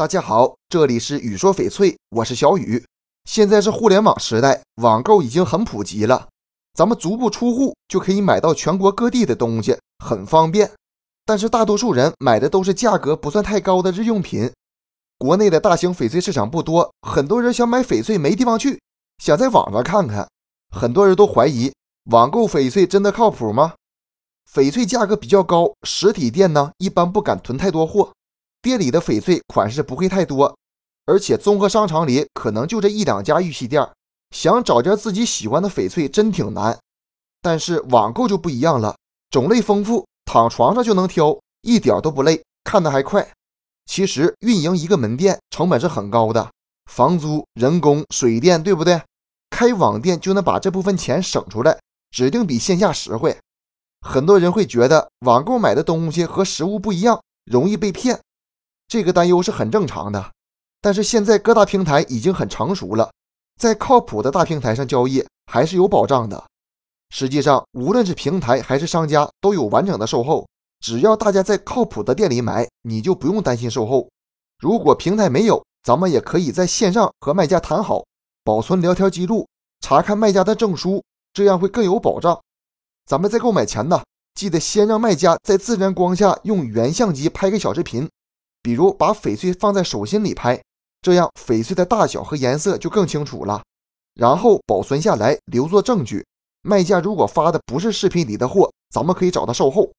大家好，这里是雨说翡翠，我是小雨。现在是互联网时代，网购已经很普及了，咱们足不出户就可以买到全国各地的东西，很方便。但是大多数人买的都是价格不算太高的日用品。国内的大型翡翠市场不多，很多人想买翡翠没地方去，想在网上看看。很多人都怀疑网购翡翠真的靠谱吗？翡翠价格比较高，实体店呢一般不敢囤太多货。店里的翡翠款式不会太多，而且综合商场里可能就这一两家玉器店，想找件自己喜欢的翡翠真挺难。但是网购就不一样了，种类丰富，躺床上就能挑，一点都不累，看得还快。其实运营一个门店成本是很高的，房租、人工、水电，对不对？开网店就能把这部分钱省出来，指定比线下实惠。很多人会觉得网购买的东西和实物不一样，容易被骗。这个担忧是很正常的，但是现在各大平台已经很成熟了，在靠谱的大平台上交易还是有保障的。实际上，无论是平台还是商家都有完整的售后，只要大家在靠谱的店里买，你就不用担心售后。如果平台没有，咱们也可以在线上和卖家谈好，保存聊天记录，查看卖家的证书，这样会更有保障。咱们在购买前呢，记得先让卖家在自然光下用原相机拍个小视频。比如把翡翠放在手心里拍，这样翡翠的大小和颜色就更清楚了。然后保存下来留作证据。卖家如果发的不是视频里的货，咱们可以找他售后。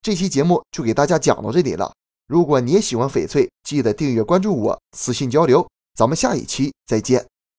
这期节目就给大家讲到这里了。如果你也喜欢翡翠，记得订阅关注我，私信交流。咱们下一期再见。